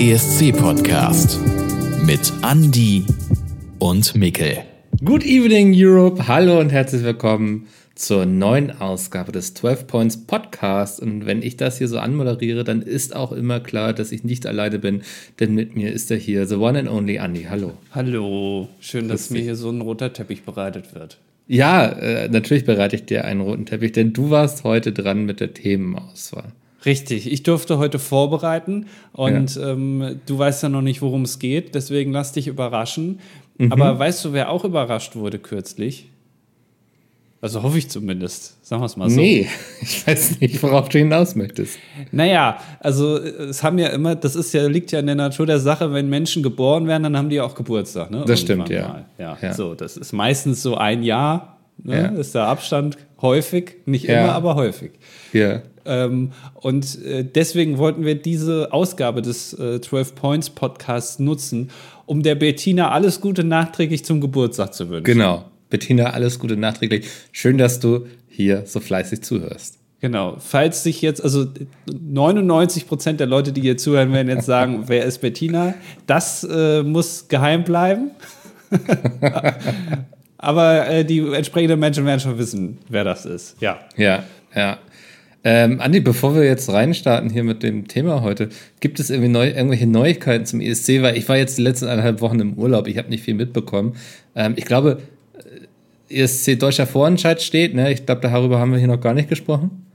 ESC-Podcast mit Andy und Mikkel. Good evening, Europe. Hallo und herzlich willkommen zur neuen Ausgabe des 12 Points Podcast. Und wenn ich das hier so anmoderiere, dann ist auch immer klar, dass ich nicht alleine bin, denn mit mir ist er hier, the one and only Andy. Hallo. Hallo. Schön, dass mir hier so ein roter Teppich bereitet wird. Ja, äh, natürlich bereite ich dir einen roten Teppich, denn du warst heute dran mit der Themenauswahl. Richtig, ich durfte heute vorbereiten und ja. ähm, du weißt ja noch nicht, worum es geht, deswegen lass dich überraschen. Mhm. Aber weißt du, wer auch überrascht wurde kürzlich? Also hoffe ich zumindest, sagen wir es mal so. Nee, ich weiß nicht, worauf du hinaus möchtest. Naja, also es haben ja immer, das ist ja, liegt ja in der Natur der Sache, wenn Menschen geboren werden, dann haben die auch Geburtstag. Ne? Das Irgendwann stimmt, ja. ja. ja. So, das ist meistens so ein Jahr, ne? ist der Abstand häufig, nicht ja. immer, aber häufig. Ja. Ähm, und äh, deswegen wollten wir diese Ausgabe des äh, 12 Points Podcasts nutzen, um der Bettina alles Gute nachträglich zum Geburtstag zu wünschen. Genau. Bettina, alles Gute nachträglich. Schön, dass du hier so fleißig zuhörst. Genau. Falls sich jetzt, also 99 Prozent der Leute, die hier zuhören, werden jetzt sagen, wer ist Bettina? Das äh, muss geheim bleiben. Aber äh, die entsprechenden Menschen werden schon wissen, wer das ist. Ja. Ja, ja. Ähm, Andi, bevor wir jetzt reinstarten hier mit dem Thema heute, gibt es irgendwie neu, irgendwelche Neuigkeiten zum ESC? Weil ich war jetzt die letzten eineinhalb Wochen im Urlaub, ich habe nicht viel mitbekommen. Ähm, ich glaube, äh, ESC deutscher Vorentscheid steht, ne? Ich glaube, darüber haben wir hier noch gar nicht gesprochen.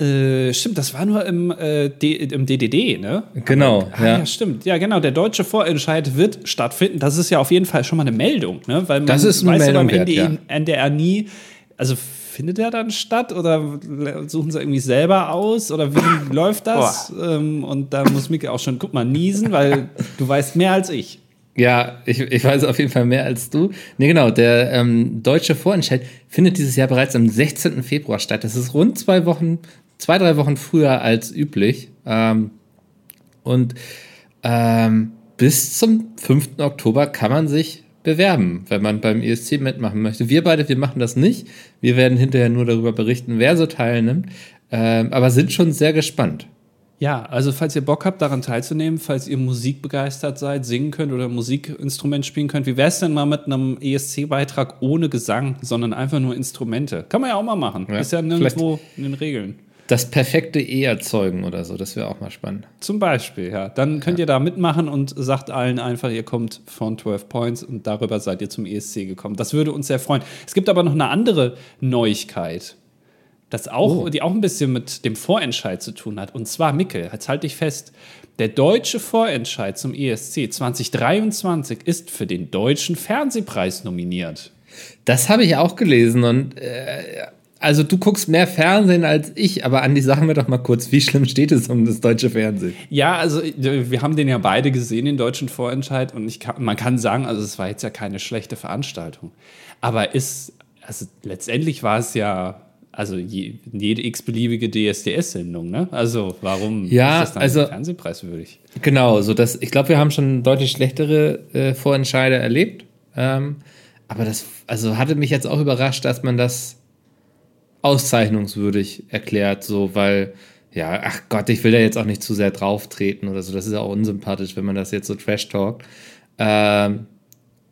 Äh, stimmt, das war nur im, äh, im DDD, ne? Genau. Aber, ah, ja. ja. stimmt. Ja, genau. Der deutsche Vorentscheid wird stattfinden. Das ist ja auf jeden Fall schon mal eine Meldung, ne? Weil man das ist eine weiß Meldung ja beim wert, ja. NDR nie, also findet der dann statt oder suchen sie irgendwie selber aus oder wie läuft das? Ähm, und da muss Mika auch schon, guck mal, niesen, weil du weißt mehr als ich. Ja, ich, ich weiß auf jeden Fall mehr als du. Nee, genau, der ähm, deutsche Vorentscheid findet dieses Jahr bereits am 16. Februar statt. Das ist rund zwei Wochen, zwei, drei Wochen früher als üblich. Ähm, und ähm, bis zum 5. Oktober kann man sich bewerben, wenn man beim ESC mitmachen möchte. Wir beide, wir machen das nicht. Wir werden hinterher nur darüber berichten, wer so teilnimmt, ähm, aber sind schon sehr gespannt. Ja, also falls ihr Bock habt, daran teilzunehmen, falls ihr musikbegeistert seid, singen könnt oder Musikinstrument spielen könnt, wie wäre es denn mal mit einem ESC-Beitrag ohne Gesang, sondern einfach nur Instrumente? Kann man ja auch mal machen. Ja, Ist ja nirgendwo in den Regeln das perfekte E erzeugen oder so. Das wäre auch mal spannend. Zum Beispiel, ja. Dann könnt ja. ihr da mitmachen und sagt allen einfach, ihr kommt von 12 Points und darüber seid ihr zum ESC gekommen. Das würde uns sehr freuen. Es gibt aber noch eine andere Neuigkeit, das auch, oh. die auch ein bisschen mit dem Vorentscheid zu tun hat. Und zwar, Mickel, jetzt halte ich fest, der deutsche Vorentscheid zum ESC 2023 ist für den Deutschen Fernsehpreis nominiert. Das habe ich auch gelesen und äh, also du guckst mehr Fernsehen als ich, aber Andi, sag mir doch mal kurz, wie schlimm steht es um das deutsche Fernsehen? Ja, also wir haben den ja beide gesehen, den deutschen Vorentscheid, und ich kann, man kann sagen, also es war jetzt ja keine schlechte Veranstaltung. Aber ist, also letztendlich war es ja also je, jede x-beliebige DSDS-Sendung, ne? Also warum ja, ist das dann also, fernsehpreiswürdig? Genau, so dass ich glaube, wir haben schon deutlich schlechtere äh, Vorentscheide erlebt. Ähm, aber das also hatte mich jetzt auch überrascht, dass man das auszeichnungswürdig erklärt, so, weil, ja, ach Gott, ich will da jetzt auch nicht zu sehr drauf treten oder so. Das ist auch unsympathisch, wenn man das jetzt so trash-talkt. Ähm,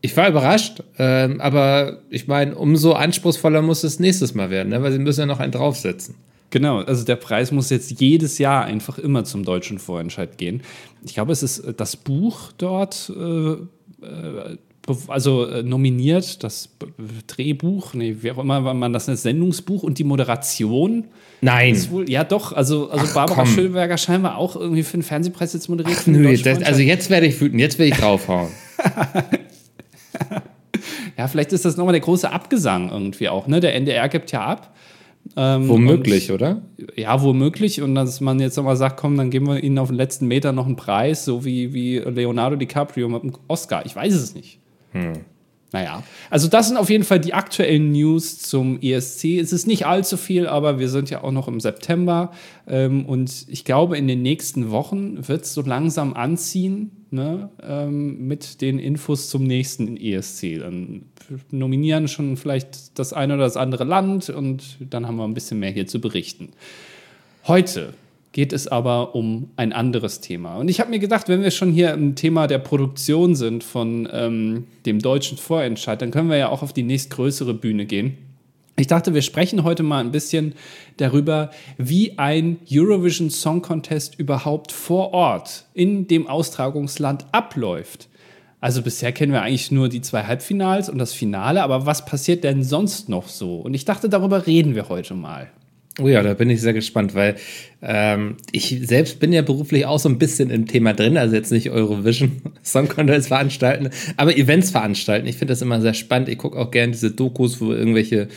ich war überrascht, ähm, aber ich meine, umso anspruchsvoller muss es nächstes Mal werden, ne? weil sie müssen ja noch einen draufsetzen. Genau, also der Preis muss jetzt jedes Jahr einfach immer zum deutschen Vorentscheid gehen. Ich glaube, es ist das Buch dort, äh, äh, also äh, nominiert, das Drehbuch, nee, wie auch immer man das nennt, Sendungsbuch und die Moderation. Nein. Wohl, ja, doch. Also, also Ach, Barbara komm. Schönberger scheinbar auch irgendwie für den Fernsehpreis jetzt moderiert. Ach, nö, das, also jetzt werde ich wütend, jetzt will ich draufhauen. ja, vielleicht ist das nochmal der große Abgesang irgendwie auch. Ne? Der NDR gibt ja ab. Ähm, womöglich, und, oder? Ja, womöglich. Und dass man jetzt nochmal sagt, komm, dann geben wir ihnen auf den letzten Meter noch einen Preis, so wie, wie Leonardo DiCaprio mit dem Oscar. Ich weiß es nicht. Hm. Naja, also das sind auf jeden Fall die aktuellen News zum ESC. Es ist nicht allzu viel, aber wir sind ja auch noch im September. Ähm, und ich glaube, in den nächsten Wochen wird es so langsam anziehen ne, ähm, mit den Infos zum nächsten ESC. Dann nominieren schon vielleicht das eine oder das andere Land und dann haben wir ein bisschen mehr hier zu berichten. Heute geht es aber um ein anderes Thema. Und ich habe mir gedacht, wenn wir schon hier im Thema der Produktion sind von ähm, dem deutschen Vorentscheid, dann können wir ja auch auf die nächstgrößere Bühne gehen. Ich dachte, wir sprechen heute mal ein bisschen darüber, wie ein Eurovision Song Contest überhaupt vor Ort in dem Austragungsland abläuft. Also bisher kennen wir eigentlich nur die zwei Halbfinals und das Finale, aber was passiert denn sonst noch so? Und ich dachte, darüber reden wir heute mal. Oh ja, da bin ich sehr gespannt, weil ähm, ich selbst bin ja beruflich auch so ein bisschen im Thema drin, also jetzt nicht Eurovision Song Contest veranstalten, aber Events veranstalten. Ich finde das immer sehr spannend. Ich gucke auch gerne diese Dokus, wo irgendwelche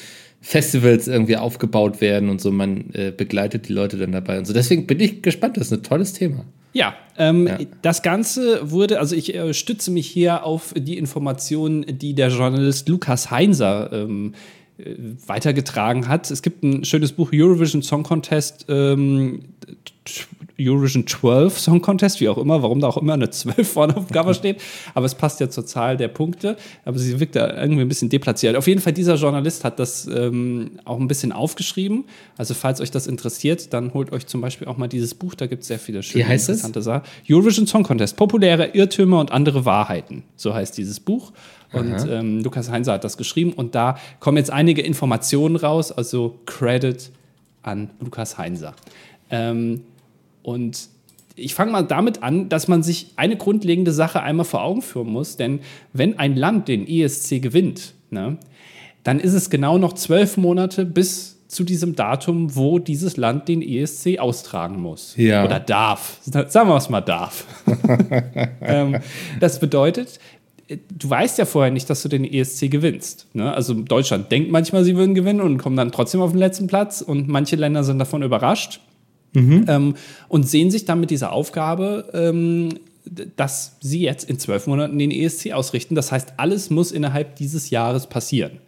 Festivals irgendwie aufgebaut werden und so. Man äh, begleitet die Leute dann dabei und so. Deswegen bin ich gespannt. Das ist ein tolles Thema. Ja, ähm, ja. das Ganze wurde, also ich äh, stütze mich hier auf die Informationen, die der Journalist Lukas Heinser ähm, äh, weitergetragen hat. Es gibt ein schönes Buch Eurovision Song Contest ähm, Eurovision 12 Song Contest, wie auch immer, warum da auch immer eine 12 vorne auf dem Cover steht. Aber es passt ja zur Zahl der Punkte. Aber sie wirkt da irgendwie ein bisschen deplatziert. Auf jeden Fall, dieser Journalist hat das ähm, auch ein bisschen aufgeschrieben. Also, falls euch das interessiert, dann holt euch zum Beispiel auch mal dieses Buch. Da gibt es sehr viele schöne, interessante Sachen. Eurovision Song Contest, populäre Irrtümer und andere Wahrheiten. So heißt dieses Buch. Und ähm, Lukas Heinzer hat das geschrieben. Und da kommen jetzt einige Informationen raus. Also, Credit an Lukas Heinzer. Ähm, und ich fange mal damit an, dass man sich eine grundlegende Sache einmal vor Augen führen muss. Denn wenn ein Land den ESC gewinnt, ne, dann ist es genau noch zwölf Monate bis zu diesem Datum, wo dieses Land den ESC austragen muss. Ja. Oder darf. Sagen wir es mal darf. ähm, das bedeutet, du weißt ja vorher nicht, dass du den ESC gewinnst. Ne? Also Deutschland denkt manchmal, sie würden gewinnen und kommen dann trotzdem auf den letzten Platz und manche Länder sind davon überrascht mhm. ähm, und sehen sich dann mit dieser Aufgabe, ähm, dass sie jetzt in zwölf Monaten den ESC ausrichten. Das heißt, alles muss innerhalb dieses Jahres passieren.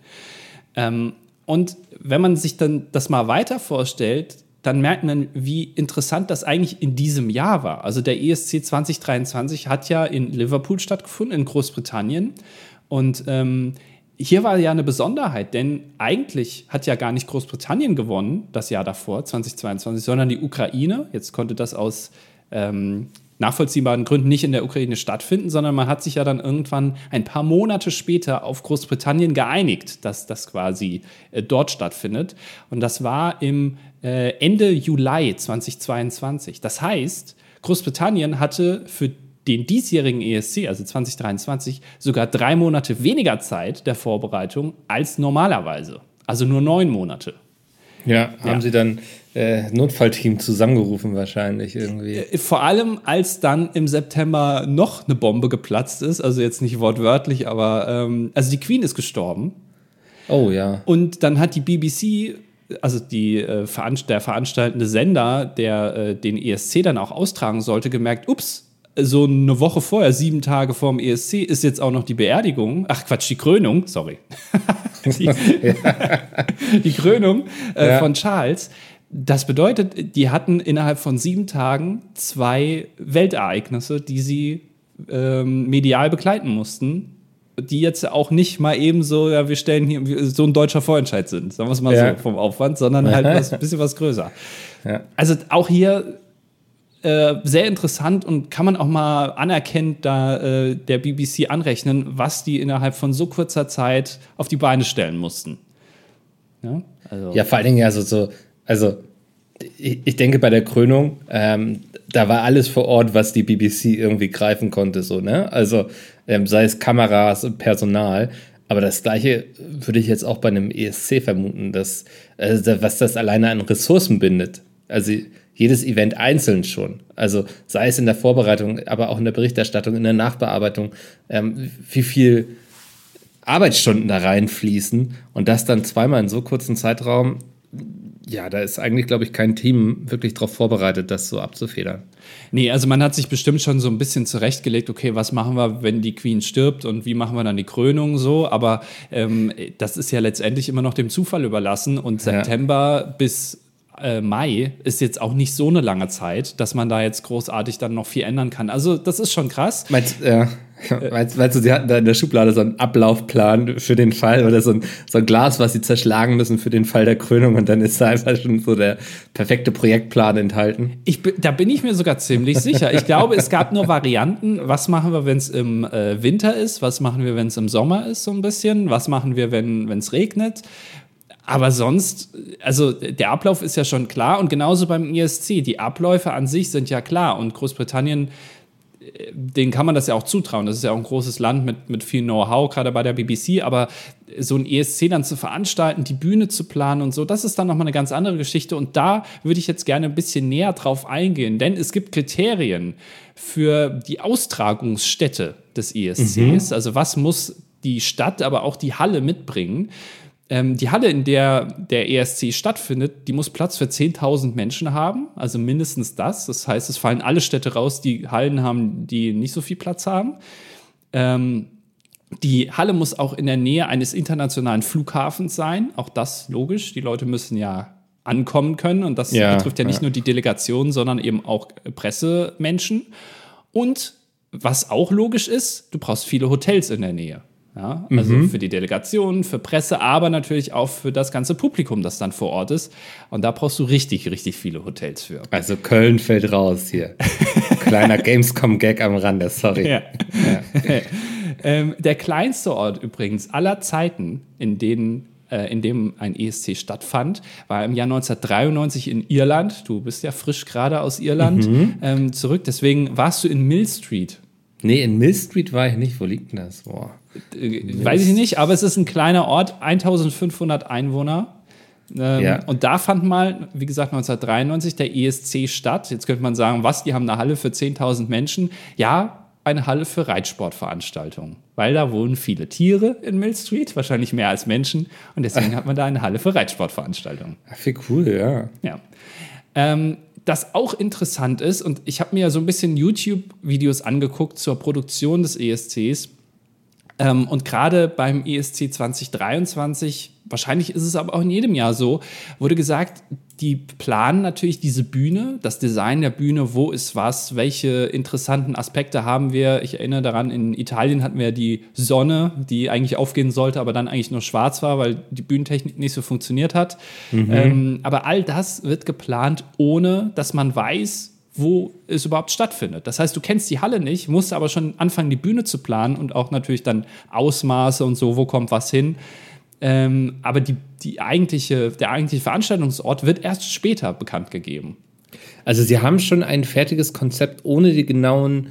Ähm, und wenn man sich dann das mal weiter vorstellt, dann merkt man, wie interessant das eigentlich in diesem Jahr war. Also der ESC 2023 hat ja in Liverpool stattgefunden, in Großbritannien. Und ähm, hier war ja eine Besonderheit, denn eigentlich hat ja gar nicht Großbritannien gewonnen, das Jahr davor, 2022, sondern die Ukraine. Jetzt konnte das aus ähm, nachvollziehbaren Gründen nicht in der Ukraine stattfinden, sondern man hat sich ja dann irgendwann ein paar Monate später auf Großbritannien geeinigt, dass das quasi äh, dort stattfindet. Und das war im äh, Ende Juli 2022. Das heißt, Großbritannien hatte für den diesjährigen ESC, also 2023, sogar drei Monate weniger Zeit der Vorbereitung als normalerweise. Also nur neun Monate. Ja, haben ja. sie dann äh, Notfallteam zusammengerufen wahrscheinlich irgendwie. Äh, vor allem, als dann im September noch eine Bombe geplatzt ist, also jetzt nicht wortwörtlich, aber ähm, also die Queen ist gestorben. Oh ja. Und dann hat die BBC also die, äh, veranst der veranstaltende Sender, der äh, den ESC dann auch austragen sollte, gemerkt, ups, so eine Woche vorher, sieben Tage vor dem ESC, ist jetzt auch noch die Beerdigung. Ach Quatsch, die Krönung, sorry. die, die, Krönung äh, ja. von Charles. Das bedeutet, die hatten innerhalb von sieben Tagen zwei Weltereignisse, die sie ähm, medial begleiten mussten, die jetzt auch nicht mal eben so, ja, wir stellen hier so ein deutscher Vorentscheid sind, sagen wir es mal ja. so vom Aufwand, sondern halt was, ein bisschen was größer. Ja. Also auch hier äh, sehr interessant und kann man auch mal anerkennt da äh, der BBC anrechnen, was die innerhalb von so kurzer Zeit auf die Beine stellen mussten. Ja, also. ja vor allen Dingen ja so, so also ich, ich denke bei der Krönung, ähm, da war alles vor Ort, was die BBC irgendwie greifen konnte, so, ne? Also ähm, sei es Kameras und Personal. Aber das Gleiche würde ich jetzt auch bei einem ESC vermuten, dass, also was das alleine an Ressourcen bindet. Also jedes Event einzeln schon. Also sei es in der Vorbereitung, aber auch in der Berichterstattung, in der Nachbearbeitung, ähm, wie viel Arbeitsstunden da reinfließen und das dann zweimal in so kurzen Zeitraum. Ja, da ist eigentlich, glaube ich, kein Team wirklich darauf vorbereitet, das so abzufedern. Nee, also man hat sich bestimmt schon so ein bisschen zurechtgelegt, okay, was machen wir, wenn die Queen stirbt und wie machen wir dann die Krönung so, aber ähm, das ist ja letztendlich immer noch dem Zufall überlassen und September ja. bis äh, Mai ist jetzt auch nicht so eine lange Zeit, dass man da jetzt großartig dann noch viel ändern kann. Also das ist schon krass. Meinst, ja. Weißt, weißt, du, sie hatten da in der Schublade so einen Ablaufplan für den Fall oder so ein, so ein Glas, was sie zerschlagen müssen für den Fall der Krönung und dann ist da einfach schon so der perfekte Projektplan enthalten. Ich, da bin ich mir sogar ziemlich sicher. Ich glaube, es gab nur Varianten. Was machen wir, wenn es im äh, Winter ist? Was machen wir, wenn es im Sommer ist, so ein bisschen? Was machen wir, wenn es regnet? Aber sonst, also der Ablauf ist ja schon klar und genauso beim ISC. Die Abläufe an sich sind ja klar und Großbritannien denen kann man das ja auch zutrauen. Das ist ja auch ein großes Land mit, mit viel Know-how, gerade bei der BBC. Aber so ein ESC dann zu veranstalten, die Bühne zu planen und so, das ist dann nochmal eine ganz andere Geschichte. Und da würde ich jetzt gerne ein bisschen näher drauf eingehen, denn es gibt Kriterien für die Austragungsstätte des ESCs. Mhm. Also was muss die Stadt, aber auch die Halle mitbringen. Ähm, die Halle, in der der ESC stattfindet, die muss Platz für 10.000 Menschen haben, also mindestens das. Das heißt, es fallen alle Städte raus, die Hallen haben, die nicht so viel Platz haben. Ähm, die Halle muss auch in der Nähe eines internationalen Flughafens sein. Auch das logisch. Die Leute müssen ja ankommen können. Und das ja, betrifft ja nicht ja. nur die Delegation, sondern eben auch Pressemenschen. Und was auch logisch ist, du brauchst viele Hotels in der Nähe. Ja, also mhm. für die Delegation, für Presse, aber natürlich auch für das ganze Publikum, das dann vor Ort ist. Und da brauchst du richtig, richtig viele Hotels für. Also Köln fällt raus hier. Kleiner Gamescom-Gag am Rande, sorry. Ja. Ja. ähm, der kleinste Ort übrigens aller Zeiten, in denen äh, in dem ein ESC stattfand, war im Jahr 1993 in Irland. Du bist ja frisch gerade aus Irland mhm. ähm, zurück. Deswegen warst du in Mill Street. Nee, in Mill Street war ich nicht. Wo liegt denn das? Boah. Äh, weiß ich nicht, aber es ist ein kleiner Ort, 1500 Einwohner. Ähm, ja. Und da fand mal, wie gesagt, 1993 der ESC statt. Jetzt könnte man sagen, was, die haben eine Halle für 10.000 Menschen. Ja, eine Halle für Reitsportveranstaltungen, weil da wohnen viele Tiere in Mill Street, wahrscheinlich mehr als Menschen. Und deswegen hat man da eine Halle für Reitsportveranstaltungen. Ach, wie cool, ja. Ja. Ähm, das auch interessant ist, und ich habe mir ja so ein bisschen YouTube-Videos angeguckt zur Produktion des ESCs. Ähm, und gerade beim ESC 2023, wahrscheinlich ist es aber auch in jedem Jahr so, wurde gesagt, die planen natürlich diese Bühne, das Design der Bühne, wo ist was, welche interessanten Aspekte haben wir. Ich erinnere daran, in Italien hatten wir die Sonne, die eigentlich aufgehen sollte, aber dann eigentlich nur schwarz war, weil die Bühnentechnik nicht so funktioniert hat. Mhm. Ähm, aber all das wird geplant, ohne dass man weiß, wo es überhaupt stattfindet. Das heißt, du kennst die Halle nicht, musst aber schon anfangen, die Bühne zu planen und auch natürlich dann Ausmaße und so, wo kommt was hin. Ähm, aber die, die eigentliche, der eigentliche Veranstaltungsort wird erst später bekannt gegeben. Also sie haben schon ein fertiges Konzept, ohne die genauen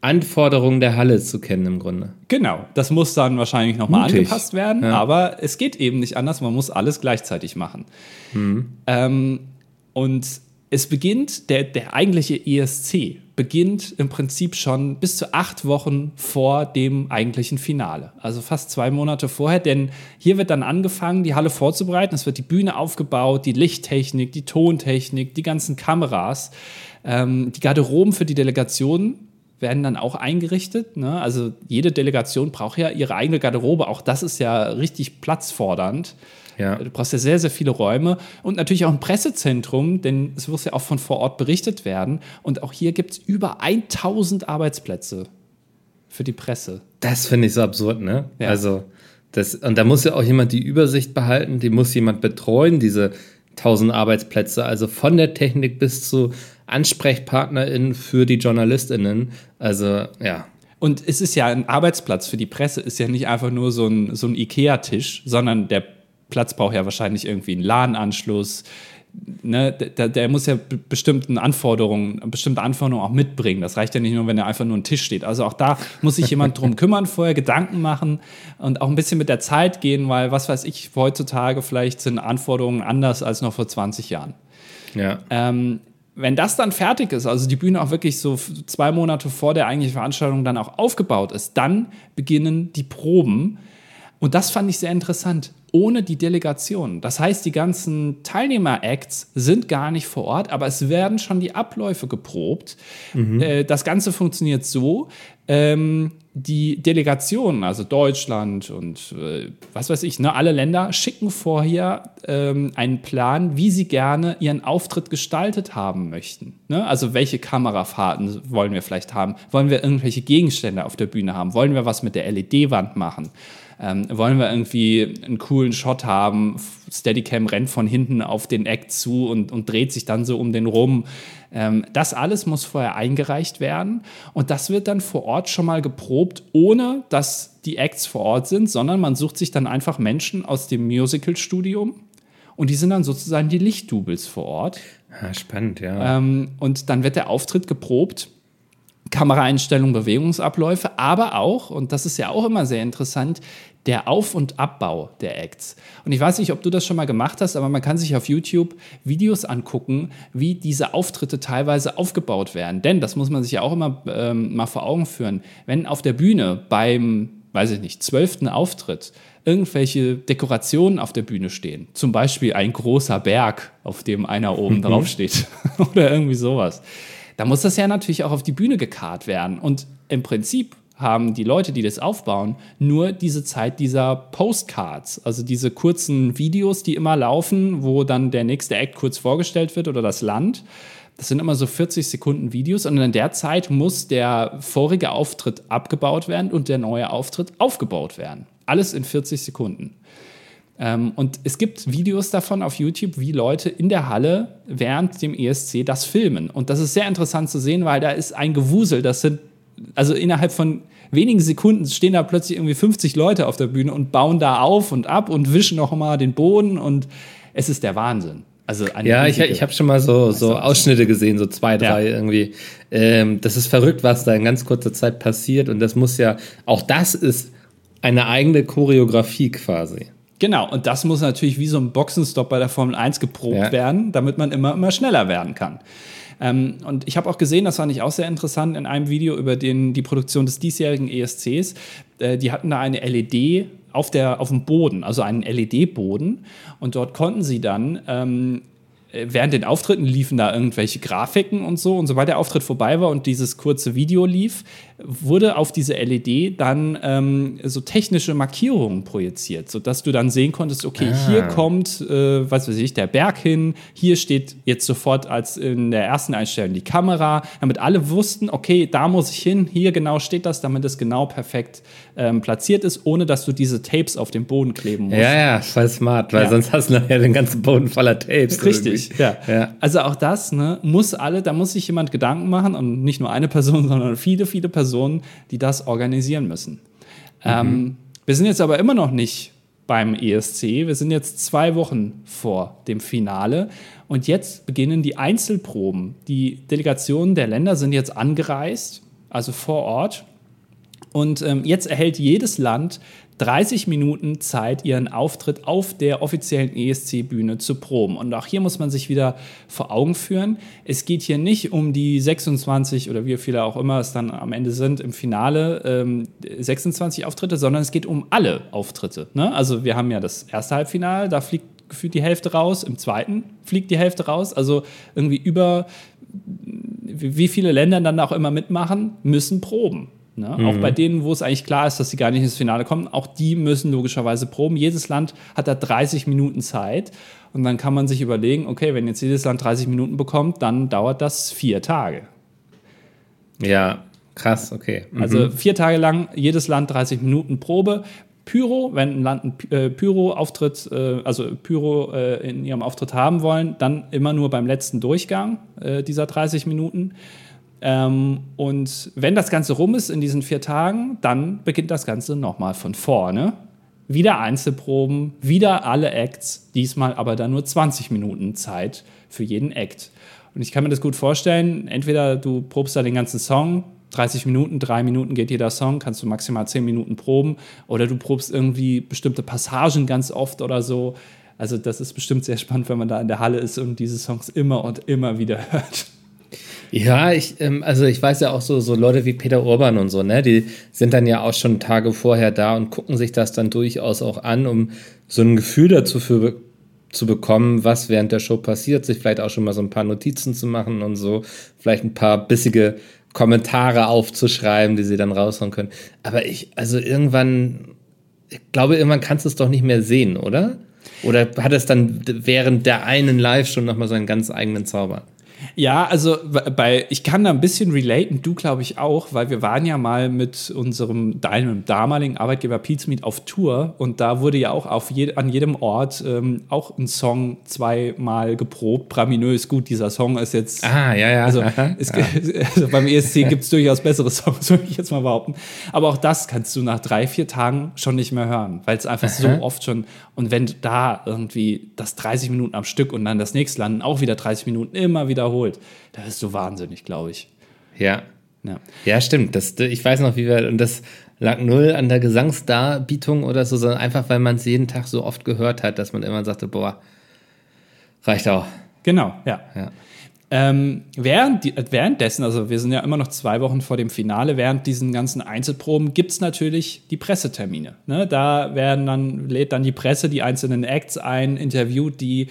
Anforderungen der Halle zu kennen im Grunde. Genau, das muss dann wahrscheinlich nochmal angepasst werden, ja. aber es geht eben nicht anders, man muss alles gleichzeitig machen. Mhm. Ähm, und es beginnt, der, der eigentliche ESC beginnt im Prinzip schon bis zu acht Wochen vor dem eigentlichen Finale. Also fast zwei Monate vorher, denn hier wird dann angefangen, die Halle vorzubereiten. Es wird die Bühne aufgebaut, die Lichttechnik, die Tontechnik, die ganzen Kameras, ähm, die Garderoben für die Delegationen werden dann auch eingerichtet. Ne? Also jede Delegation braucht ja ihre eigene Garderobe. Auch das ist ja richtig platzfordernd. Ja. Du brauchst ja sehr, sehr viele Räume und natürlich auch ein Pressezentrum, denn es muss ja auch von vor Ort berichtet werden. Und auch hier gibt es über 1000 Arbeitsplätze für die Presse. Das finde ich so absurd, ne? Ja. Also, das, und da muss ja auch jemand die Übersicht behalten, die muss jemand betreuen, diese 1000 Arbeitsplätze, also von der Technik bis zu AnsprechpartnerInnen für die JournalistInnen. Also, ja. Und es ist ja ein Arbeitsplatz für die Presse, ist ja nicht einfach nur so ein, so ein IKEA-Tisch, sondern der Platz braucht ja wahrscheinlich irgendwie einen LAN-Anschluss. Ne, der, der, muss ja bestimmten Anforderungen, bestimmte Anforderungen auch mitbringen. Das reicht ja nicht nur, wenn er einfach nur ein Tisch steht. Also auch da muss sich jemand drum kümmern, vorher Gedanken machen und auch ein bisschen mit der Zeit gehen, weil was weiß ich, heutzutage vielleicht sind Anforderungen anders als noch vor 20 Jahren. Ja. Ähm, wenn das dann fertig ist, also die Bühne auch wirklich so zwei Monate vor der eigentlichen Veranstaltung dann auch aufgebaut ist, dann beginnen die Proben. Und das fand ich sehr interessant ohne die Delegation. Das heißt, die ganzen Teilnehmer-Acts sind gar nicht vor Ort, aber es werden schon die Abläufe geprobt. Mhm. Äh, das Ganze funktioniert so, ähm, die Delegationen, also Deutschland und äh, was weiß ich, ne, alle Länder schicken vorher ähm, einen Plan, wie sie gerne ihren Auftritt gestaltet haben möchten. Ne? Also welche Kamerafahrten wollen wir vielleicht haben? Wollen wir irgendwelche Gegenstände auf der Bühne haben? Wollen wir was mit der LED-Wand machen? Ähm, wollen wir irgendwie einen coolen Shot haben? Steadicam rennt von hinten auf den Act zu und, und dreht sich dann so um den rum. Ähm, das alles muss vorher eingereicht werden und das wird dann vor Ort schon mal geprobt, ohne dass die Acts vor Ort sind, sondern man sucht sich dann einfach Menschen aus dem Musical-Studium und die sind dann sozusagen die Lichtdoubles vor Ort. Ah, spannend, ja. Ähm, und dann wird der Auftritt geprobt Kameraeinstellungen, Bewegungsabläufe, aber auch, und das ist ja auch immer sehr interessant, der Auf- und Abbau der Acts. Und ich weiß nicht, ob du das schon mal gemacht hast, aber man kann sich auf YouTube Videos angucken, wie diese Auftritte teilweise aufgebaut werden. Denn, das muss man sich ja auch immer ähm, mal vor Augen führen, wenn auf der Bühne beim, weiß ich nicht, zwölften Auftritt irgendwelche Dekorationen auf der Bühne stehen, zum Beispiel ein großer Berg, auf dem einer oben mhm. drauf steht oder irgendwie sowas da muss das ja natürlich auch auf die Bühne gekarrt werden. Und im Prinzip haben die Leute, die das aufbauen, nur diese Zeit dieser Postcards, also diese kurzen Videos, die immer laufen, wo dann der nächste Act kurz vorgestellt wird oder das Land. Das sind immer so 40 Sekunden Videos und in der Zeit muss der vorige Auftritt abgebaut werden und der neue Auftritt aufgebaut werden. Alles in 40 Sekunden. Ähm, und es gibt Videos davon auf YouTube, wie Leute in der Halle während dem ESC das filmen. Und das ist sehr interessant zu sehen, weil da ist ein Gewusel. Das sind, also innerhalb von wenigen Sekunden stehen da plötzlich irgendwie 50 Leute auf der Bühne und bauen da auf und ab und wischen noch mal den Boden. Und es ist der Wahnsinn. Also ja, ich, ich habe schon mal so, so Ausschnitte gesehen, so zwei, drei ja. irgendwie. Ähm, das ist verrückt, was da in ganz kurzer Zeit passiert. Und das muss ja, auch das ist eine eigene Choreografie quasi. Genau, und das muss natürlich wie so ein Boxenstopp bei der Formel 1 geprobt ja. werden, damit man immer, immer schneller werden kann. Ähm, und ich habe auch gesehen, das fand ich auch sehr interessant, in einem Video über den, die Produktion des diesjährigen ESCs. Äh, die hatten da eine LED auf, der, auf dem Boden, also einen LED-Boden. Und dort konnten sie dann ähm, während den Auftritten liefen da irgendwelche Grafiken und so. Und sobald der Auftritt vorbei war und dieses kurze Video lief, wurde auf diese LED dann ähm, so technische Markierungen projiziert, sodass du dann sehen konntest, okay, ah. hier kommt, äh, was weiß ich, der Berg hin, hier steht jetzt sofort als in der ersten Einstellung die Kamera, damit alle wussten, okay, da muss ich hin, hier genau steht das, damit es genau perfekt ähm, platziert ist, ohne dass du diese Tapes auf dem Boden kleben musst. Ja, ja, voll smart, weil ja. sonst hast du nachher den ganzen Boden voller Tapes. Richtig, ja. ja. Also auch das, ne, muss alle, da muss sich jemand Gedanken machen und nicht nur eine Person, sondern viele, viele Personen, die das organisieren müssen. Mhm. Ähm, wir sind jetzt aber immer noch nicht beim ESC. Wir sind jetzt zwei Wochen vor dem Finale und jetzt beginnen die Einzelproben. Die Delegationen der Länder sind jetzt angereist, also vor Ort. Und ähm, jetzt erhält jedes Land 30 Minuten Zeit, ihren Auftritt auf der offiziellen ESC-Bühne zu proben. Und auch hier muss man sich wieder vor Augen führen, es geht hier nicht um die 26 oder wie viele auch immer es dann am Ende sind im Finale, ähm, 26 Auftritte, sondern es geht um alle Auftritte. Ne? Also wir haben ja das erste Halbfinale, da fliegt gefühlt die Hälfte raus, im zweiten fliegt die Hälfte raus. Also irgendwie über wie viele Länder dann auch immer mitmachen, müssen proben. Ne? Mhm. Auch bei denen, wo es eigentlich klar ist, dass sie gar nicht ins Finale kommen, auch die müssen logischerweise proben. Jedes Land hat da 30 Minuten Zeit und dann kann man sich überlegen, okay, wenn jetzt jedes Land 30 Minuten bekommt, dann dauert das vier Tage. Ja, krass, okay. Mhm. Also vier Tage lang jedes Land 30 Minuten Probe. Pyro, wenn ein Land einen äh, Pyro-Auftritt, äh, also Pyro äh, in ihrem Auftritt haben wollen, dann immer nur beim letzten Durchgang dieser 30 Minuten. Ähm, und wenn das Ganze rum ist in diesen vier Tagen, dann beginnt das Ganze nochmal von vorne. Wieder Einzelproben, wieder alle Acts, diesmal aber dann nur 20 Minuten Zeit für jeden Act. Und ich kann mir das gut vorstellen, entweder du probst da den ganzen Song, 30 Minuten, drei Minuten geht jeder Song, kannst du maximal 10 Minuten proben, oder du probst irgendwie bestimmte Passagen ganz oft oder so. Also das ist bestimmt sehr spannend, wenn man da in der Halle ist und diese Songs immer und immer wieder hört. Ja, ich, ähm, also ich weiß ja auch so, so Leute wie Peter Urban und so, ne, die sind dann ja auch schon Tage vorher da und gucken sich das dann durchaus auch an, um so ein Gefühl dazu für, zu bekommen, was während der Show passiert, sich vielleicht auch schon mal so ein paar Notizen zu machen und so, vielleicht ein paar bissige Kommentare aufzuschreiben, die sie dann raushauen können. Aber ich, also irgendwann, ich glaube, irgendwann kannst du es doch nicht mehr sehen, oder? Oder hat es dann während der einen Live schon nochmal seinen ganz eigenen Zauber? Ja, also bei, ich kann da ein bisschen relaten, du glaube ich auch, weil wir waren ja mal mit unserem deinem damaligen Arbeitgeber Pizmeet auf Tour und da wurde ja auch auf je, an jedem Ort ähm, auch ein Song zweimal geprobt. Braminös, gut, dieser Song ist jetzt. Ah, ja, ja. Also, ist, also beim ESC gibt es durchaus bessere Songs, würde ich jetzt mal behaupten. Aber auch das kannst du nach drei, vier Tagen schon nicht mehr hören, weil es einfach Aha. so oft schon. Und wenn da irgendwie das 30 Minuten am Stück und dann das nächste landen, auch wieder 30 Minuten immer wieder wiederholt. Da bist du wahnsinnig, glaube ich. Ja. ja. Ja, stimmt. Das, ich weiß noch, wie wir, und das lag null an der Gesangsdarbietung oder so, sondern einfach, weil man es jeden Tag so oft gehört hat, dass man immer sagte, boah, reicht auch. Genau, ja. ja. Ähm, während die, währenddessen, also wir sind ja immer noch zwei Wochen vor dem Finale, während diesen ganzen Einzelproben gibt es natürlich die Pressetermine. Ne? Da werden dann, lädt dann die Presse die einzelnen Acts ein, interviewt die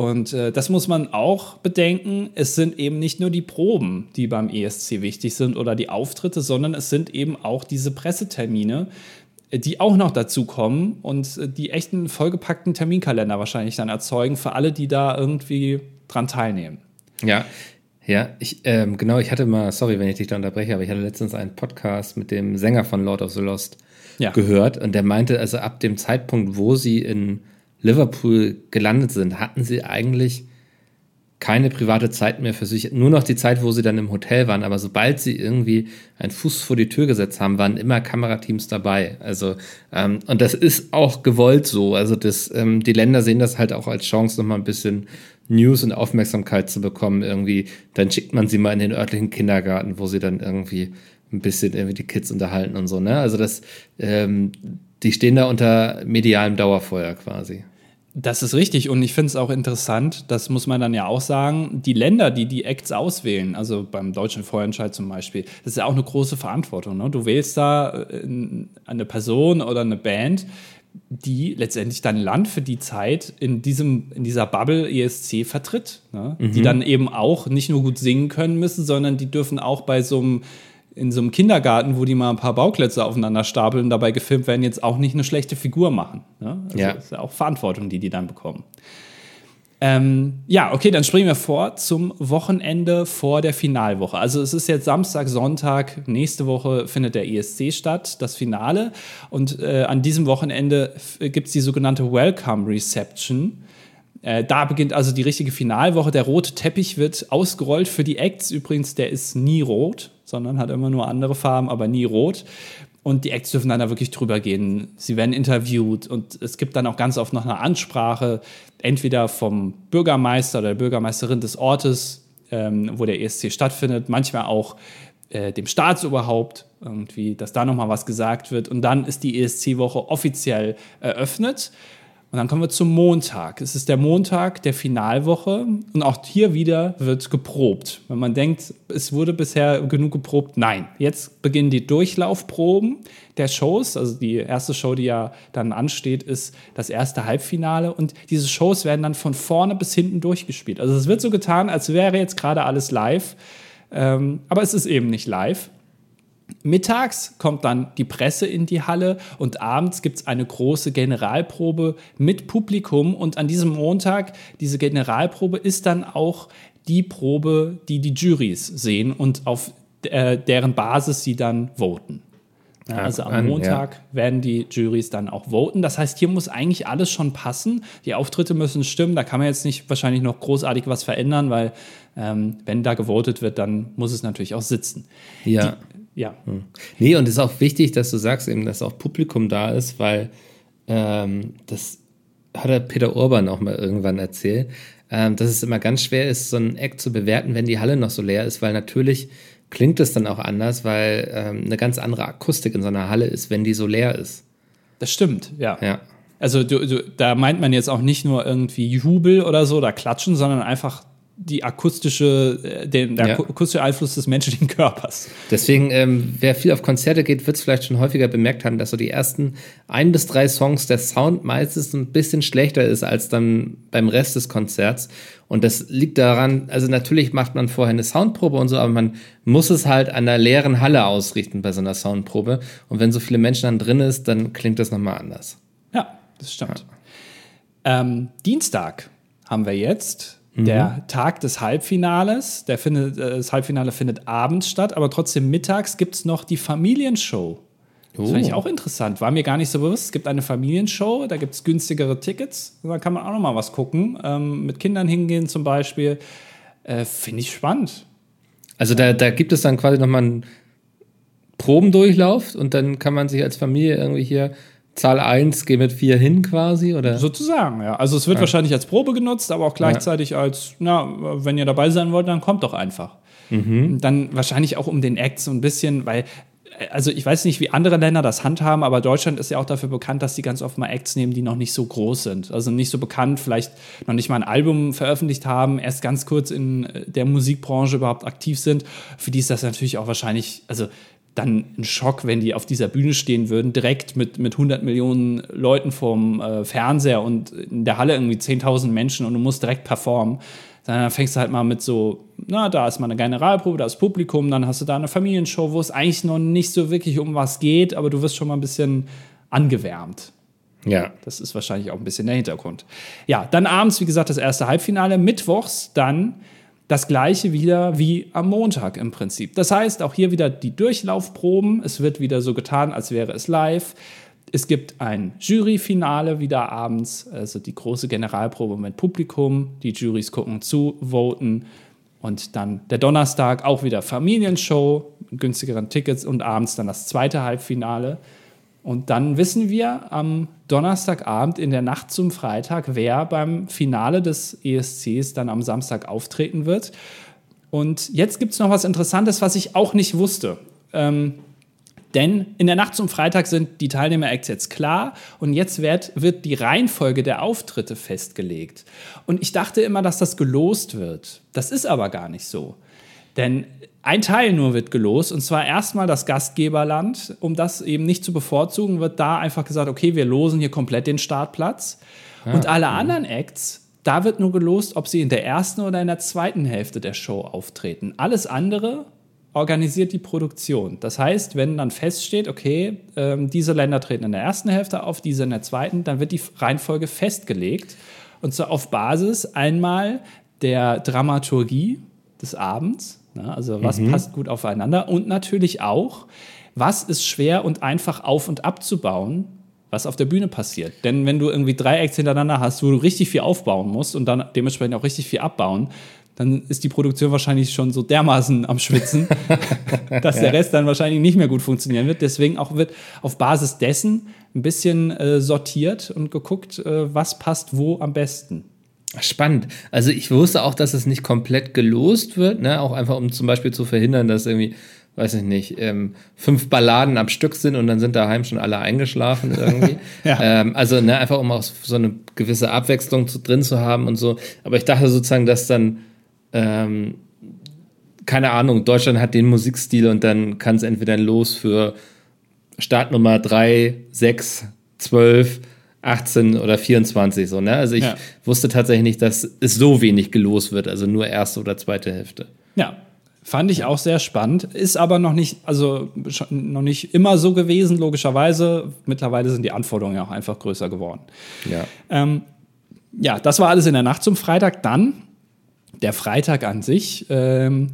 und äh, das muss man auch bedenken. Es sind eben nicht nur die Proben, die beim ESC wichtig sind oder die Auftritte, sondern es sind eben auch diese Pressetermine, die auch noch dazu kommen und äh, die echten vollgepackten Terminkalender wahrscheinlich dann erzeugen für alle, die da irgendwie dran teilnehmen. Ja, ja, ich, ähm, genau, ich hatte mal, sorry, wenn ich dich da unterbreche, aber ich hatte letztens einen Podcast mit dem Sänger von Lord of the Lost ja. gehört und der meinte, also ab dem Zeitpunkt, wo sie in Liverpool gelandet sind, hatten sie eigentlich keine private Zeit mehr für sich, nur noch die Zeit, wo sie dann im Hotel waren. Aber sobald sie irgendwie einen Fuß vor die Tür gesetzt haben, waren immer Kamerateams dabei. Also ähm, und das ist auch gewollt so. Also das, ähm, die Länder sehen das halt auch als Chance, noch mal ein bisschen News und Aufmerksamkeit zu bekommen. Irgendwie, dann schickt man sie mal in den örtlichen Kindergarten, wo sie dann irgendwie ein bisschen irgendwie die Kids unterhalten und so. Ne? Also das, ähm, die stehen da unter medialem Dauerfeuer quasi. Das ist richtig und ich finde es auch interessant, das muss man dann ja auch sagen, die Länder, die die Acts auswählen, also beim deutschen Vorentscheid zum Beispiel, das ist ja auch eine große Verantwortung. Ne? Du wählst da äh, eine Person oder eine Band, die letztendlich dein Land für die Zeit in, diesem, in dieser Bubble ESC vertritt. Ne? Mhm. Die dann eben auch nicht nur gut singen können müssen, sondern die dürfen auch bei so einem in so einem Kindergarten, wo die mal ein paar Bauklötze aufeinander stapeln, dabei gefilmt werden, jetzt auch nicht eine schlechte Figur machen. Ne? Also ja. Das ist ja auch Verantwortung, die die dann bekommen. Ähm, ja, okay, dann springen wir vor zum Wochenende vor der Finalwoche. Also es ist jetzt Samstag, Sonntag, nächste Woche findet der ESC statt, das Finale. Und äh, an diesem Wochenende gibt es die sogenannte Welcome Reception. Äh, da beginnt also die richtige Finalwoche. Der rote Teppich wird ausgerollt für die Acts. Übrigens, der ist nie rot, sondern hat immer nur andere Farben, aber nie rot. Und die Acts dürfen dann da wirklich drüber gehen. Sie werden interviewt und es gibt dann auch ganz oft noch eine Ansprache, entweder vom Bürgermeister oder der Bürgermeisterin des Ortes, ähm, wo der ESC stattfindet, manchmal auch äh, dem Staatsoberhaupt, irgendwie, dass da nochmal was gesagt wird. Und dann ist die ESC-Woche offiziell eröffnet. Und dann kommen wir zum Montag. Es ist der Montag der Finalwoche und auch hier wieder wird geprobt. Wenn man denkt, es wurde bisher genug geprobt, nein. Jetzt beginnen die Durchlaufproben der Shows. Also die erste Show, die ja dann ansteht, ist das erste Halbfinale und diese Shows werden dann von vorne bis hinten durchgespielt. Also es wird so getan, als wäre jetzt gerade alles live, ähm, aber es ist eben nicht live. Mittags kommt dann die Presse in die Halle und abends gibt es eine große Generalprobe mit Publikum. Und an diesem Montag, diese Generalprobe ist dann auch die Probe, die die Juries sehen und auf äh, deren Basis sie dann voten. Ja, also am Montag ja. werden die Juries dann auch voten. Das heißt, hier muss eigentlich alles schon passen. Die Auftritte müssen stimmen. Da kann man jetzt nicht wahrscheinlich noch großartig was verändern, weil ähm, wenn da gewotet wird, dann muss es natürlich auch sitzen. Ja. Die, ja. Hm. Nee, und es ist auch wichtig, dass du sagst eben, dass auch Publikum da ist, weil ähm, das hat der Peter Urban auch mal irgendwann erzählt, ähm, dass es immer ganz schwer ist, so ein Act zu bewerten, wenn die Halle noch so leer ist, weil natürlich klingt es dann auch anders, weil ähm, eine ganz andere Akustik in so einer Halle ist, wenn die so leer ist. Das stimmt, ja. Ja. Also du, du, da meint man jetzt auch nicht nur irgendwie Jubel oder so oder Klatschen, sondern einfach die akustische, äh, den, der Ja. akustische Einfluss des menschlichen Körpers. Deswegen, ähm, wer viel auf Konzerte geht, wird es vielleicht schon häufiger bemerkt haben, dass so die ersten ein bis drei Songs der Sound meistens ein bisschen schlechter ist als dann beim Rest des Konzerts. Und das liegt daran, also natürlich macht man vorher eine Soundprobe und so, aber man muss es halt an einer leeren Halle ausrichten bei so einer Soundprobe. Und wenn so viele Menschen dann drin ist, dann klingt das nochmal anders. Ja, das stimmt. Ähm, Dienstag haben wir jetzt der Tag des Halbfinales. Der findet, äh, das Halbfinale findet abends statt, aber trotzdem mittags gibt es noch die Familienshow. Das finde ich auch interessant. War mir gar nicht so bewusst. Es gibt eine Familienshow, da gibt es günstigere Tickets. Da kann man auch noch mal was gucken. Ähm, mit Kindern hingehen zum Beispiel. Äh, finde ich spannend. Also da, da gibt es dann quasi nochmal einen Probendurchlauf und dann kann man sich als Familie irgendwie hier Zahl 1, geh mit 4 hin quasi oder? Sozusagen, ja. Also es wird wahrscheinlich als Probe genutzt, aber auch gleichzeitig als, na, wenn ihr dabei sein wollt, dann kommt doch einfach. Dann wahrscheinlich auch um den Act so ein bisschen, weil, also ich weiß nicht, wie andere Länder das handhaben, aber Deutschland ist ja auch dafür bekannt, dass die ganz oft mal Acts nehmen, die noch nicht so groß sind. Also nicht so bekannt, vielleicht noch nicht mal ein Album veröffentlicht haben, erst ganz kurz in der Musikbranche überhaupt aktiv sind. Für die ist das natürlich auch wahrscheinlich, also dann ein Schock, wenn die auf dieser Bühne stehen würden, direkt mit, mit 100 Millionen Leuten vorm äh, Fernseher und in der Halle irgendwie 10.000 Menschen und du musst direkt performen. Dann fängst du halt mal mit so, na, da ist mal eine Generalprobe, da ist Publikum, dann hast du da eine Familienshow, wo es eigentlich noch nicht so wirklich um was geht, aber du wirst schon mal ein bisschen angewärmt. Ja. Das ist wahrscheinlich auch ein bisschen der Hintergrund. Ja, dann abends, wie gesagt, das erste Halbfinale. Mittwochs dann das gleiche wieder wie am Montag im Prinzip. Das heißt, auch hier wieder die Durchlaufproben. Es wird wieder so getan, als wäre es live. Es gibt ein Juryfinale wieder abends, also die große Generalprobe mit Publikum. Die Jurys gucken zu, voten. Und dann der Donnerstag auch wieder Familienshow, günstigeren Tickets und abends dann das zweite Halbfinale. Und dann wissen wir am Donnerstagabend in der Nacht zum Freitag, wer beim Finale des ESCs dann am Samstag auftreten wird. Und jetzt gibt es noch was Interessantes, was ich auch nicht wusste. Ähm, denn in der Nacht zum Freitag sind die Teilnehmer-Acts jetzt klar und jetzt wird, wird die Reihenfolge der Auftritte festgelegt. Und ich dachte immer, dass das gelost wird. Das ist aber gar nicht so. Denn ein Teil nur wird gelost und zwar erstmal das Gastgeberland. Um das eben nicht zu bevorzugen, wird da einfach gesagt, okay, wir losen hier komplett den Startplatz. und alle anderen Acts, da wird nur gelost, ob sie in der ersten oder in der zweiten Hälfte der Show auftreten. Alles andere organisiert die Produktion. Das heißt, wenn dann feststeht, okay, ähm, diese Länder treten in der ersten Hälfte auf, diese in der zweiten, dann wird die Reihenfolge festgelegt. Und zwar auf Basis einmal der Dramaturgie des Abends, also was passt gut aufeinander und natürlich auch, was ist schwer und einfach auf und abzubauen, was auf der Bühne passiert. Denn wenn du irgendwie drei Acts hintereinander hast, wo du richtig viel aufbauen musst und dann dementsprechend auch richtig viel abbauen, dann ist die Produktion wahrscheinlich schon so dermaßen am Schwitzen, dass der Rest dann wahrscheinlich nicht mehr gut funktionieren wird. Deswegen auch wird auf Basis dessen ein bisschen äh, sortiert und geguckt, äh, was passt wo am besten. Spannend. Also ich wusste auch, dass es nicht komplett gelost wird, ne? auch einfach um zum Beispiel zu verhindern, dass irgendwie, weiß ich nicht, ähm, fünf Balladen am Stück sind und dann sind daheim schon alle eingeschlafen irgendwie. Ja. ähm, also ne, einfach um auch so eine gewisse Abwechslung zu, drin zu haben und so. Aber ich dachte sozusagen, dass dann ähm, keine Ahnung, Deutschland hat den Musikstil und dann kann es entweder ein Los für Startnummer 3, 6, 12, 18 oder 24 so, ne? Also ich Ja. wusste tatsächlich nicht, dass es so wenig gelost wird, also nur erste oder zweite Hälfte. Ja, fand ich auch sehr spannend. Ist aber noch nicht, also noch nicht immer so gewesen, logischerweise. Mittlerweile sind die Anforderungen ja auch einfach größer geworden. Ja. Ähm, ja, das war alles in der Nacht zum Freitag. Dann der Freitag an sich. Ähm,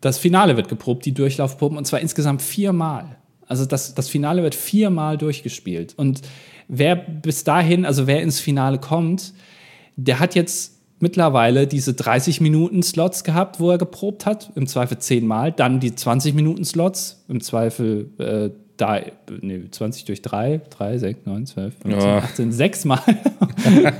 das Finale wird geprobt, die Durchlaufproben, und zwar insgesamt viermal. Also das, das Finale wird viermal durchgespielt. Und wer bis dahin, also wer ins Finale kommt, der hat jetzt mittlerweile diese 30 Minuten Slots gehabt, wo er geprobt hat, im Zweifel zehnmal, dann die 20 Minuten Slots, im Zweifel äh, da, nee, 20 durch 3, 3, 6, 9, 12, 15, Ja. 18, sechsmal.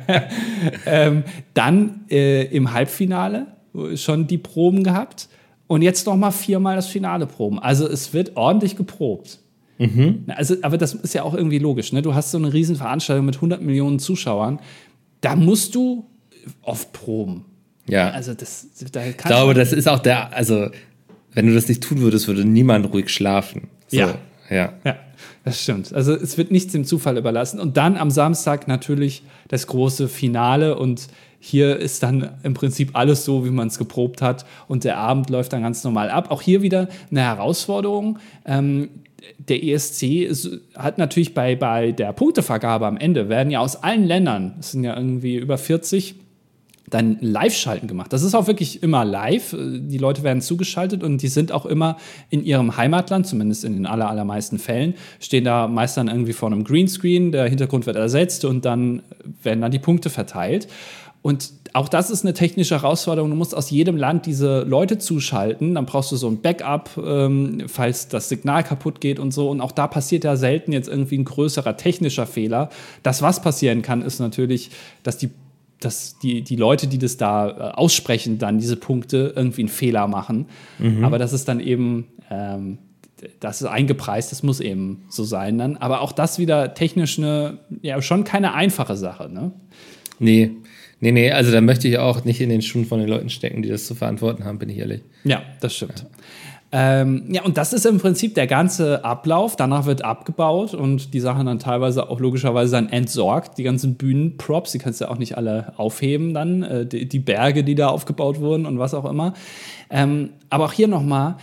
ähm, dann äh, im Halbfinale schon die Proben gehabt und jetzt noch mal viermal das Finale proben. Also es wird ordentlich geprobt. Na, Also, aber das ist ja auch irgendwie logisch. Ne? Du hast so eine riesen Veranstaltung mit 100 Millionen Zuschauern. Da musst du oft proben. Ja. Also das, da ich glaube, das ist auch der, also wenn du das nicht tun würdest, würde niemand ruhig schlafen. So, Ja. Ja. Ja, das stimmt. Also es wird nichts dem Zufall überlassen. Und dann am Samstag natürlich das große Finale und hier ist dann im Prinzip alles so, wie man es geprobt hat und der Abend läuft dann ganz normal ab. Auch hier wieder eine Herausforderung. Ähm, der ESC hat natürlich bei, bei der Punktevergabe am Ende, werden ja aus allen Ländern, es sind ja irgendwie über 40, dann Live-Schalten gemacht. Das ist auch wirklich immer live. Die Leute werden zugeschaltet und die sind auch immer in ihrem Heimatland, zumindest in den aller, allermeisten Fällen, stehen da meist dann irgendwie vor einem Greenscreen, der Hintergrund wird ersetzt und dann werden dann die Punkte verteilt. Und auch das ist eine technische Herausforderung. Du musst aus jedem Land diese Leute zuschalten. Dann brauchst du so ein Backup, ähm, falls das Signal kaputt geht und so. Und auch da passiert ja selten jetzt irgendwie ein größerer technischer Fehler. Das, was passieren kann, ist natürlich, dass die dass die, die Leute, die das da äh, aussprechen, dann diese Punkte irgendwie einen Fehler machen. Aber das ist dann eben, ähm, das ist eingepreist, das muss eben so sein dann. Aber auch das wieder technisch eine, ja, schon keine einfache Sache. Ne? Nee. Nee, nee, also da möchte ich auch nicht in den Schuhen von den Leuten stecken, die das zu verantworten haben, bin ich ehrlich. Ja, das stimmt. Ähm, ja, und das ist im Prinzip der ganze Ablauf. Danach wird abgebaut und die Sachen dann teilweise auch logischerweise dann entsorgt. Die ganzen Bühnenprops, die kannst du ja auch nicht alle aufheben dann. Äh, die, die Berge, die da aufgebaut wurden und was auch immer. Ähm, aber auch hier nochmal,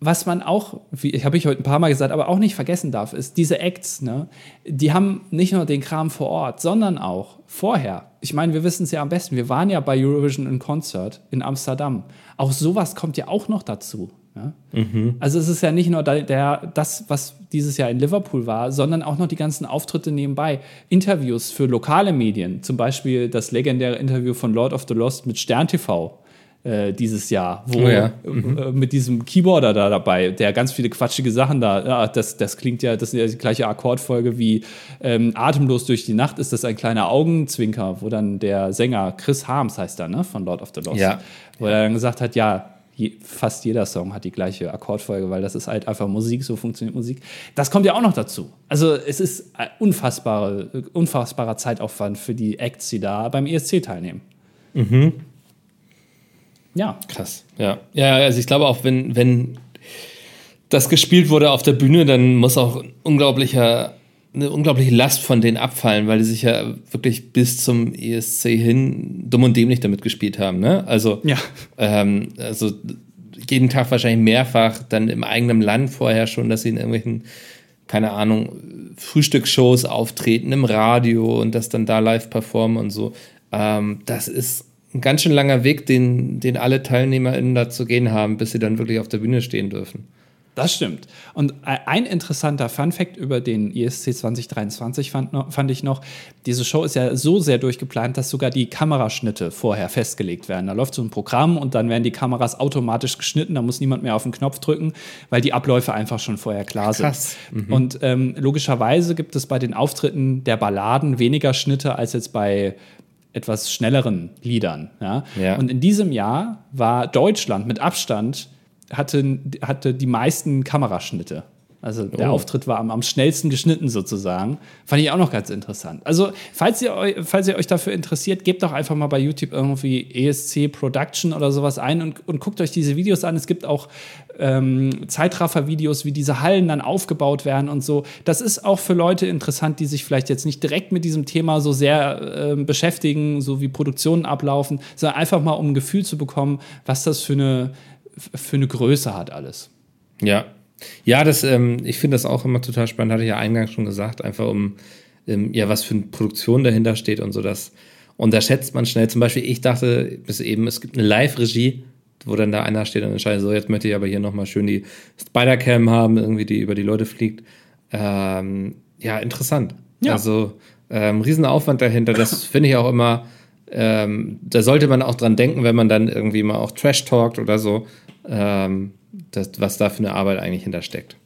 was man auch, wie habe ich heute ein paar Mal gesagt, aber auch nicht vergessen darf, ist diese Acts, ne, die haben nicht nur den Kram vor Ort, sondern auch vorher. Ich meine, wir wissen es ja am besten. Wir waren ja bei Eurovision in Concert in Amsterdam. Auch sowas kommt ja auch noch dazu. Ja? Also es ist ja nicht nur der, der, das, was dieses Jahr in Liverpool war, sondern auch noch die ganzen Auftritte nebenbei. Interviews für lokale Medien, zum Beispiel das legendäre Interview von Lord of the Lost mit Stern TV äh, dieses Jahr, wo Oh ja. äh, mit diesem Keyboarder da dabei, der ganz viele quatschige Sachen da, ja, das, das klingt ja, das ist ja die gleiche Akkordfolge wie ähm, Atemlos durch die Nacht, ist das ein kleiner Augenzwinker, wo dann der Sänger Chris Harms heißt er, ne, von Lord of the Lost, Ja. wo er dann gesagt hat, ja, je, fast jeder Song hat die gleiche Akkordfolge, weil das ist halt einfach Musik, so funktioniert Musik. Das kommt ja auch noch dazu. Also es ist ein unfassbare, unfassbarer Zeitaufwand für die Acts, die da beim ESC teilnehmen. Ja, Krass. Ja. Ja, also ich glaube auch, wenn, wenn das gespielt wurde auf der Bühne, dann muss auch ein unglaublicher, eine unglaubliche Last von denen abfallen, weil die sich ja wirklich bis zum ESC hin dumm und dämlich damit gespielt haben. Ne? Also, Ja. ähm, also jeden Tag wahrscheinlich mehrfach dann im eigenen Land vorher schon, dass sie in irgendwelchen, keine Ahnung, Frühstücksshows auftreten im Radio und das dann da live performen und so. Ähm, das ist ein ganz schön langer Weg, den, den alle TeilnehmerInnen da zu gehen haben, bis sie dann wirklich auf der Bühne stehen dürfen. Das stimmt. Und ein interessanter Fun-Fact über den E ESC 2023 fand, fand ich noch: Diese Show ist ja so sehr durchgeplant, dass sogar die Kameraschnitte vorher festgelegt werden. Da läuft so ein Programm und dann werden die Kameras automatisch geschnitten. Da muss niemand mehr auf den Knopf drücken, weil die Abläufe einfach schon vorher klar sind. Krass. Und ähm, logischerweise gibt es bei den Auftritten der Balladen weniger Schnitte als jetzt bei etwas schnelleren Liedern. Ja? Ja. Und in diesem Jahr war Deutschland mit Abstand hatte, hatte die meisten Kameraschnitte. Also der Oh. Auftritt war am, am schnellsten geschnitten sozusagen. Fand ich auch noch ganz interessant. Also, falls ihr, eu, falls ihr euch dafür interessiert, gebt doch einfach mal bei YouTube irgendwie ESC Production oder sowas ein und, und guckt euch diese Videos an. Es gibt auch ähm, Zeitraffer-Videos, wie diese Hallen dann aufgebaut werden und so. Das ist auch für Leute interessant, die sich vielleicht jetzt nicht direkt mit diesem Thema so sehr ähm, beschäftigen, so wie Produktionen ablaufen, sondern einfach mal um ein Gefühl zu bekommen, was das für eine, für eine Größe hat alles. Ja. Ja, das, ähm, ich finde das auch immer total spannend, hatte ich ja eingangs schon gesagt, einfach um, ähm, ja, was für eine Produktion dahinter steht und so, das unterschätzt man schnell. Zum Beispiel, ich dachte bis eben, es gibt eine Live-Regie, wo dann da einer steht und entscheidet, so, jetzt möchte ich aber hier nochmal schön die Spider-Cam haben, irgendwie, die über die Leute fliegt. Ähm, ja, interessant. Ja. Also, ähm, Riesenaufwand dahinter, das finde ich auch immer, ähm, da sollte man auch dran denken, wenn man dann irgendwie mal auch Trash talkt oder so, ähm, das, was da für eine Arbeit eigentlich hintersteckt.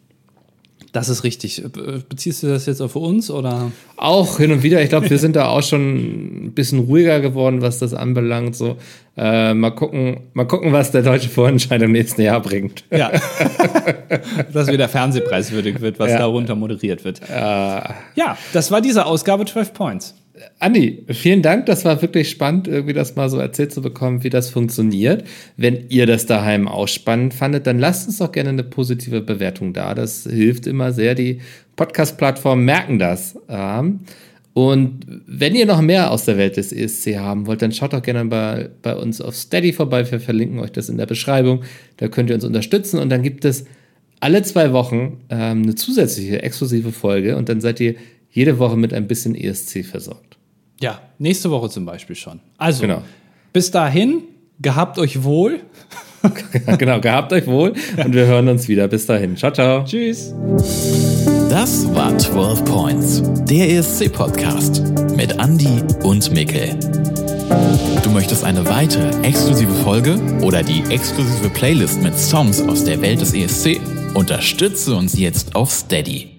Das ist richtig. Be- Beziehst du das jetzt auf uns oder? Auch hin und wieder, ich glaube, wir sind da auch schon ein bisschen ruhiger geworden, was das anbelangt. So, äh, mal gucken, mal gucken, was der deutsche Vorentscheid im nächsten Jahr bringt. Ja. Dass wieder fernsehpreiswürdig wird, was Ja. darunter moderiert wird. Ja, das war diese Ausgabe 12 Points. Andi, vielen Dank. Das war wirklich spannend, irgendwie das mal so erzählt zu bekommen, wie das funktioniert. Wenn ihr das daheim auch spannend fandet, dann lasst uns doch gerne eine positive Bewertung da. Das hilft immer sehr. Die Podcast-Plattformen merken das. Ähm, und wenn ihr noch mehr aus der Welt des ESC haben wollt, dann schaut doch gerne bei, bei uns auf Steady vorbei. Wir verlinken euch das in der Beschreibung. Da könnt ihr uns unterstützen. Und dann gibt es alle zwei Wochen ähm, eine zusätzliche, exklusive Folge. Und dann seid ihr jede Woche mit ein bisschen ESC versorgt. Ja, nächste Woche zum Beispiel schon. Also, Genau. bis dahin, gehabt euch wohl. genau, gehabt euch wohl. Und wir hören uns wieder. Bis dahin. Ciao, ciao. Tschüss. Das war 12 Points, der ESC-Podcast mit Andy und Mikkel. Du möchtest eine weitere exklusive Folge oder die exklusive Playlist mit Songs aus der Welt des ESC? Unterstütze uns jetzt auf Steady.